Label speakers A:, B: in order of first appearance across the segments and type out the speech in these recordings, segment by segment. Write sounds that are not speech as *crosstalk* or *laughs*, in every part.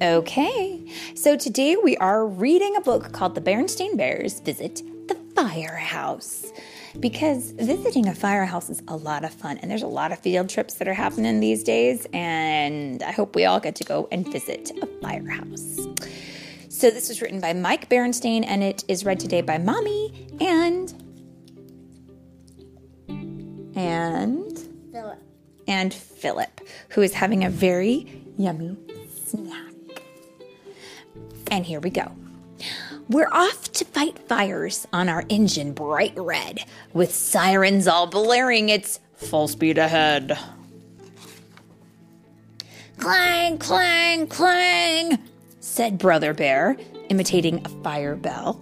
A: Okay, so today we are reading a book called The Berenstain Bears Visit the Firehouse. Because visiting a firehouse is a lot of fun, and there's a lot of field trips that are happening these days, and I hope we all get to go and visit a firehouse. So, this was written by Mike Berenstain, and it is read today by Mommy and. and.
B: Philip.
A: and Philip, who is having a very yummy snack. And here we go. We're off to fight fires on our engine bright red, with sirens all blaring its full speed ahead. Clang, clang, clang, said Brother Bear, imitating a fire bell.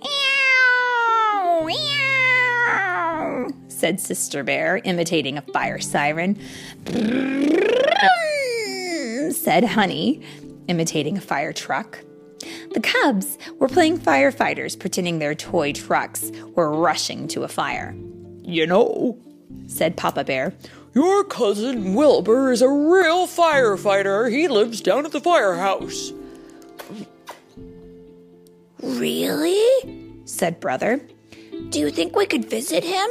A: Eow, eow, said Sister Bear, imitating a fire siren. said Honey, imitating a fire truck. The cubs were playing firefighters, pretending their toy trucks were rushing to a fire.
C: You know,
A: Said Papa Bear,
C: your cousin Wilbur is a real firefighter. He lives down at the firehouse.
A: Really? said Brother. Do you think we could visit him?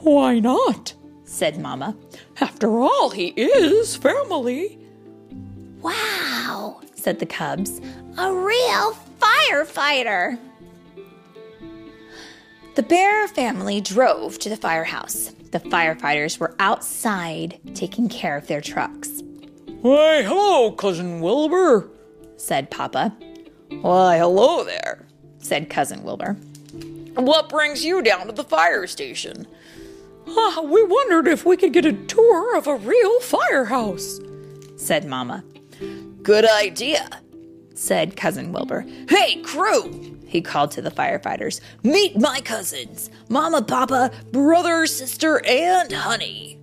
C: Why not?
A: said Mama.
C: After all, he is family.
A: Wow, said the cubs. A real firefighter. The bear family drove to the firehouse. The firefighters were outside taking care of their trucks,
C: Why, hello, cousin Wilbur.
A: said Papa,
C: Why, hello there.
A: said Cousin Wilbur.
C: What brings you down to the fire station? Ah, we wondered if we could get a tour of a real firehouse.
A: said Mama,
C: Good idea.
A: said Cousin Wilbur.
C: Hey, crew!
A: He called to the firefighters.
C: Meet my cousins Mama, Papa, brother, sister, and honey.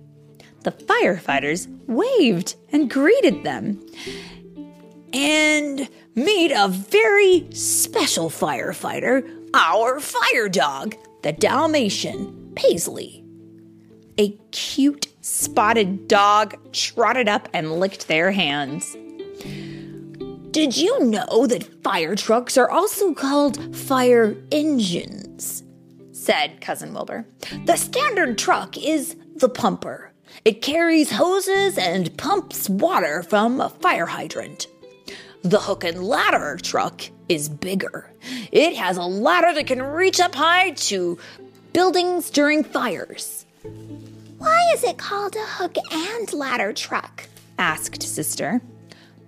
A: The firefighters waved and greeted them.
C: And meet a very special firefighter, our fire dog, the Dalmatian, Paisley.
A: A cute spotted dog trotted up and licked their hands.
C: Did you know that fire trucks are also called fire engines?
A: Said Cousin Wilbur.
C: The standard truck is the pumper. It carries hoses and pumps water from a fire hydrant. The hook and ladder truck is bigger. It has a ladder that can reach up high to buildings during fires.
B: Why is it called a hook and ladder truck?
A: Asked Sister.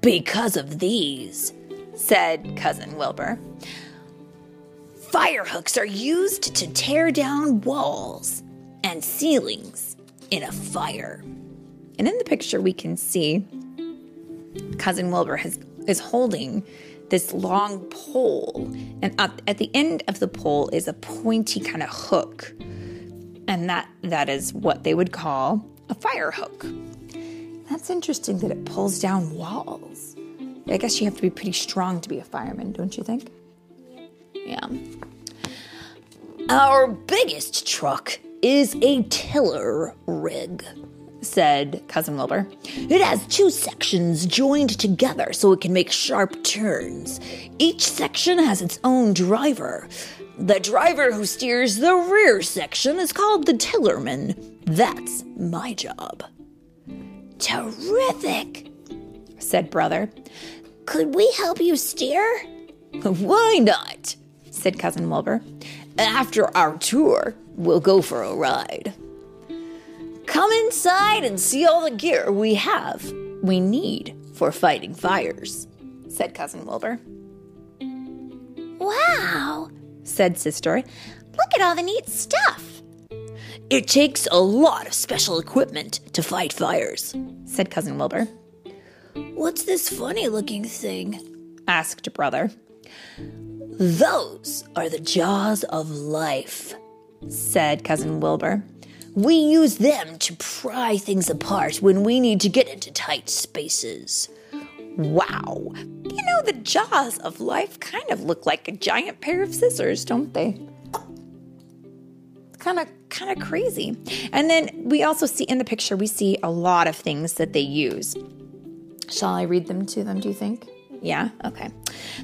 C: Because of these,
A: Said Cousin Wilbur.
C: fire hooks are used to tear down walls and ceilings in a fire.
A: And in the picture, we can see Cousin Wilbur has, is holding this long pole. And up at the end of the pole is a pointy kind of hook. And that that is what they would call a fire hook. That's interesting that it pulls down walls. I guess you have to be pretty strong to be a fireman, don't you think? Yeah.
C: Our biggest truck is a tiller rig.
A: Said Cousin Wilbur.
C: It has two sections joined together so it can make sharp turns. Each section has its own driver. The driver who steers the rear section is called the tillerman. That's my job.
B: Terrific.
A: Said Brother.
B: Could we help you steer? *laughs*
C: Why not?
A: Said Cousin Wilbur.
C: After our tour, we'll go for a ride. Come inside and see all the gear we have, we need for fighting fires.
A: Said Cousin Wilbur.
B: Wow.
A: Said Sister.
B: Look at all the neat stuff.
C: It takes a lot of special equipment to fight fires.
A: Said Cousin Wilbur.
C: What's this funny looking thing?
A: Asked Brother.
C: Those are the jaws of life.
A: Said Cousin Wilbur.
C: We use them to pry things apart when we need to get into tight spaces.
A: Wow. You know, the jaws of life kind of look like a giant pair of scissors, don't they? Kind of kind of crazy. And then we also see in the picture we see a lot of things that they use. Shall I read them to them, do you think? Yeah? Okay.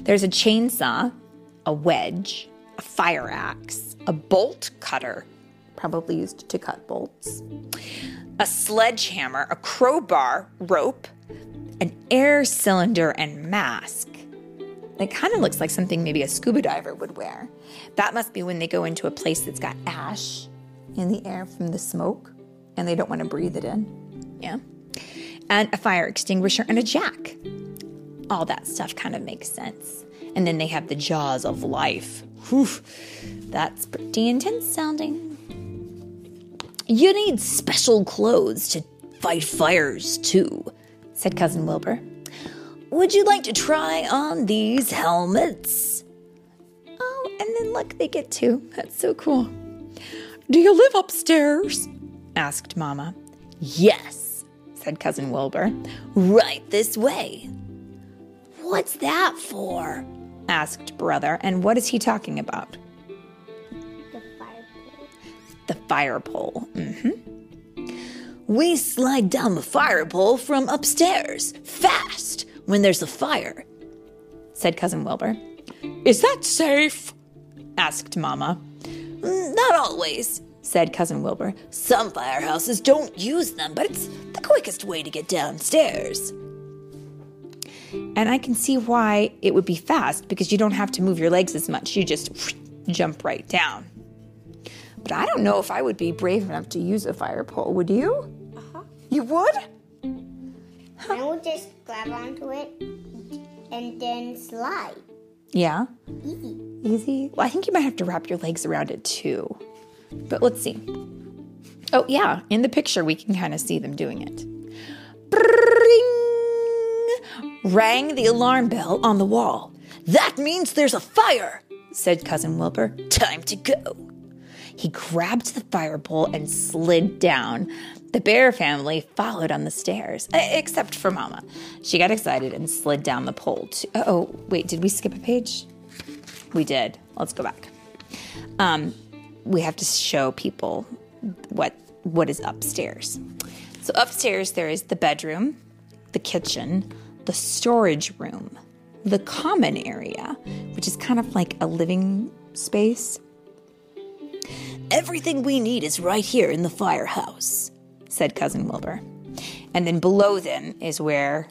A: There's a chainsaw, a wedge, a fire axe, a bolt cutter, probably used to cut bolts, a sledgehammer, a crowbar, rope, an air cylinder, and mask. It kind of looks like something maybe a scuba diver would wear. That must be when they go into a place that's got ash in the air from the smoke and they don't want to breathe it in. Yeah. And a fire extinguisher and a jack. All that stuff kind of makes sense. And then they have the jaws of life. Whew, that's pretty intense sounding.
C: You need special clothes to fight fires, too,
A: said Cousin Wilbur.
C: Would you like to try on these helmets?
A: Oh, and then look, they get two. That's so cool.
D: Do you live upstairs?
A: asked Mamma.
C: Yes,
A: said Cousin Wilbur.
C: Right this way. What's that for?
A: asked Brother. And what is he talking about?
B: The fire pole.
A: The fire pole. Mm-hmm.
C: We slide down the fire pole from upstairs, fast, when there's a fire,
A: said Cousin Wilbur.
D: Is that safe?
A: asked Mamma.
C: Mm, Not always, said Cousin Wilbur. Some firehouses don't use them, but it's the quickest way to get downstairs.
A: And I can see why it would be fast because you don't have to move your legs as much. You just jump right down. But I don't know if I would be brave enough to use a fire pole. Would you?
B: Uh-huh.
A: You would? *laughs*
B: I will just grab onto it and then slide.
A: Yeah.
B: Easy.
A: Easy. Well, I think you might have to wrap your legs around it too. But let's see. Oh, yeah. In the picture, we can kind of see them doing it. Bring! Rang the alarm bell on the wall.
C: That means there's a fire,
A: Said Cousin Wilbur.
C: time to go.
A: He grabbed the fire pole and slid down. The bear family followed on the stairs, except for Mama. She got excited and slid down the pole. To, oh, wait, did we skip a page? We did. Let's go back. Um, we have to show people what what is upstairs. So upstairs there is the bedroom, the kitchen, the storage room, the common area, which is kind of like a living space
C: Everything we need is right here in the firehouse.
A: Said Cousin Wilbur. And then below them is where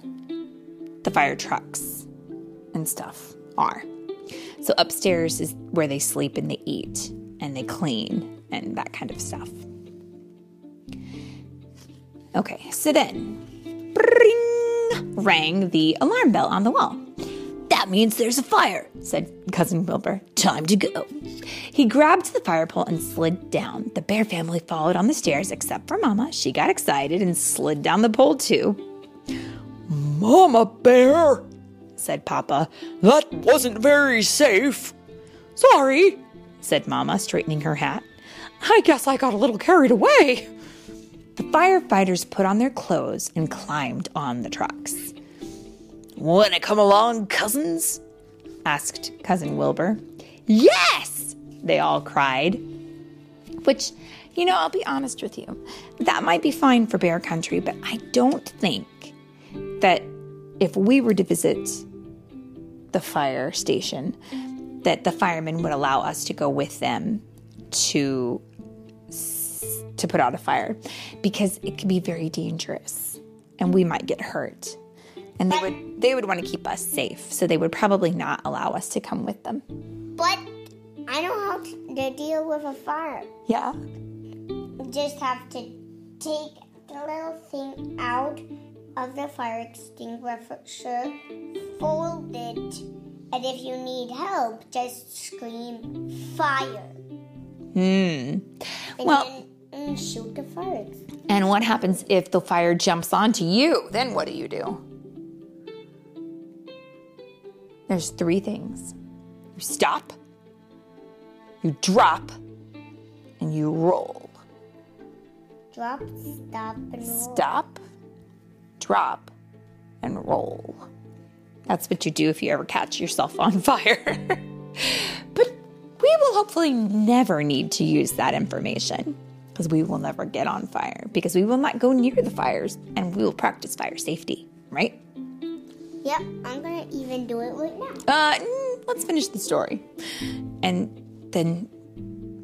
A: the fire trucks and stuff are. So upstairs is where they sleep and they eat and they clean and that kind of stuff. Okay, so then, bring, rang the alarm bell on the wall.
C: That means there's a fire,
A: Said Cousin Wilbur.
C: time to go.
A: He grabbed the fire pole and slid down. The bear family followed on the stairs, except for Mama. She got excited and slid down the pole too,
D: Mama Bear,
A: said Papa.
D: that wasn't very safe. Sorry,
A: Said Mama, straightening her hat.
D: I guess I got a little carried away.
A: The firefighters put on their clothes and climbed on the trucks.
C: Wanna come along, cousins?
A: asked Cousin Wilbur. Yes! They all cried. Which, you know, I'll be honest with you, that might be fine for Bear Country, but I don't think that if we were to visit the fire station, that the firemen would allow us to go with them to to put out a fire because it could be very dangerous and we might get hurt. And they would they would want to keep us safe, so they would probably not allow us to come with them.
B: But I know how to, deal with a fire.
A: Yeah.
B: You just have to take the little thing out of the fire extinguisher, fold it, and if you need help, just scream fire.
A: Hmm. Well-
B: then shoot the fire.
A: And what happens if the fire jumps onto you? Then what do you do? There's three things. You stop, you drop, and you roll.
B: Drop, stop, and roll.
A: Stop, drop, and roll. That's what you do if you ever catch yourself on *laughs* fire. but we will hopefully never need to use that information because we will never get on fire because we will not go near the fires and we will practice fire safety, right?
B: Yep, I'm gonna even do it right now.
A: Uh, let's finish the story. And then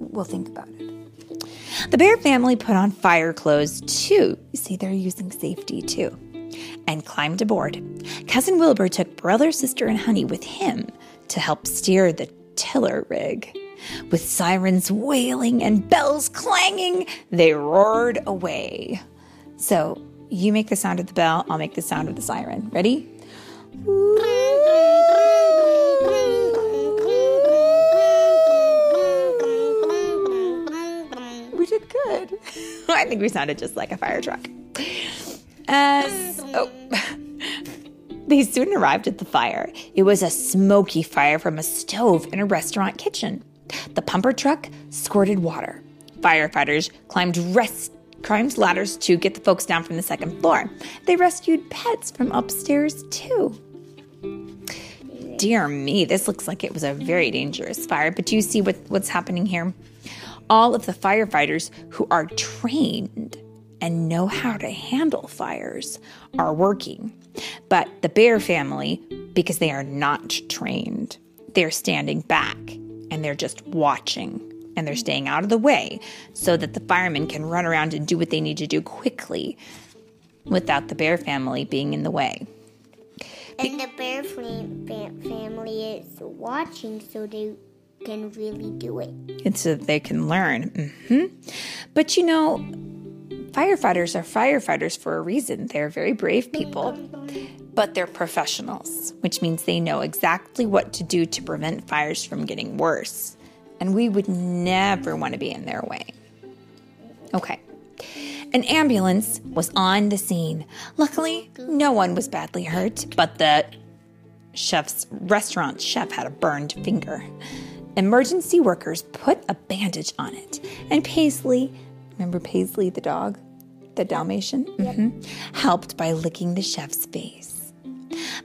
A: we'll think about it. The bear family put on fire clothes too. You see, they're using safety too. And climbed aboard. Cousin Wilbur took brother, sister, and Honey with him to help steer the tiller rig. With sirens wailing and bells clanging, they roared away. So you make the sound of the bell, I'll make the sound of the siren. Ready? We did good. *laughs* I think we sounded just like a fire truck. As oh, *laughs* they soon arrived at the fire. It was a smoky fire from a stove in a restaurant kitchen. The pumper truck squirted water. Firefighters climbed rest climbed ladders to get the folks down from the second floor. They rescued pets from upstairs too. Dear me, this looks like it was a very dangerous fire. But do you see what, what's happening here? All of the firefighters who are trained and know how to handle fires are working. But the bear family, because they are not trained, they're standing back and they're just watching and they're staying out of the way so that the firemen can run around and do what they need to do quickly without the bear family being in the way.
B: And the bear fam- fam- family is watching so they can really do it.
A: and so they can learn. hmm But you know, firefighters are firefighters for a reason. They're very brave people, but they're professionals, which means they know exactly what to do to prevent fires from getting worse. And we would never want to be in their way. Okay. An ambulance was on the scene. Luckily, no one was badly hurt, but the chef's restaurant chef had a burned finger. Emergency workers put a bandage on it, and Paisley, remember Paisley the dog, the Dalmatian, Mhm. helped by licking the chef's face.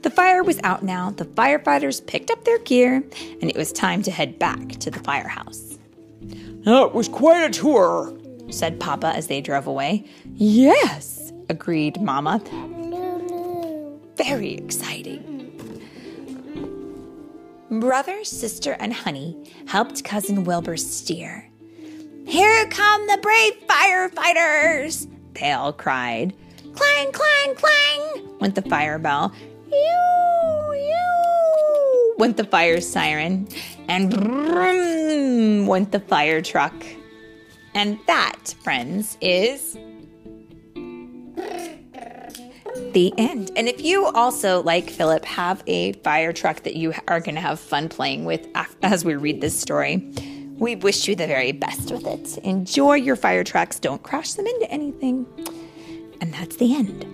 A: The fire was out now. The firefighters picked up their gear, and it was time to head back to the firehouse.
D: That was quite a tour.
A: Said Papa as they drove away. Yes, agreed Mama. Very exciting. Brother, sister, and Honey helped cousin Wilbur steer. Here come the brave firefighters! They all cried. Clang, clang, clang! went the fire bell. Went the fire siren. And brum went the fire truck. And that, friends, is the end. And if you also, like Philip, have a fire truck that you are going to have fun playing with as we read this story, we wish you the very best with it. Enjoy your fire trucks, don't crash them into anything. And that's the end.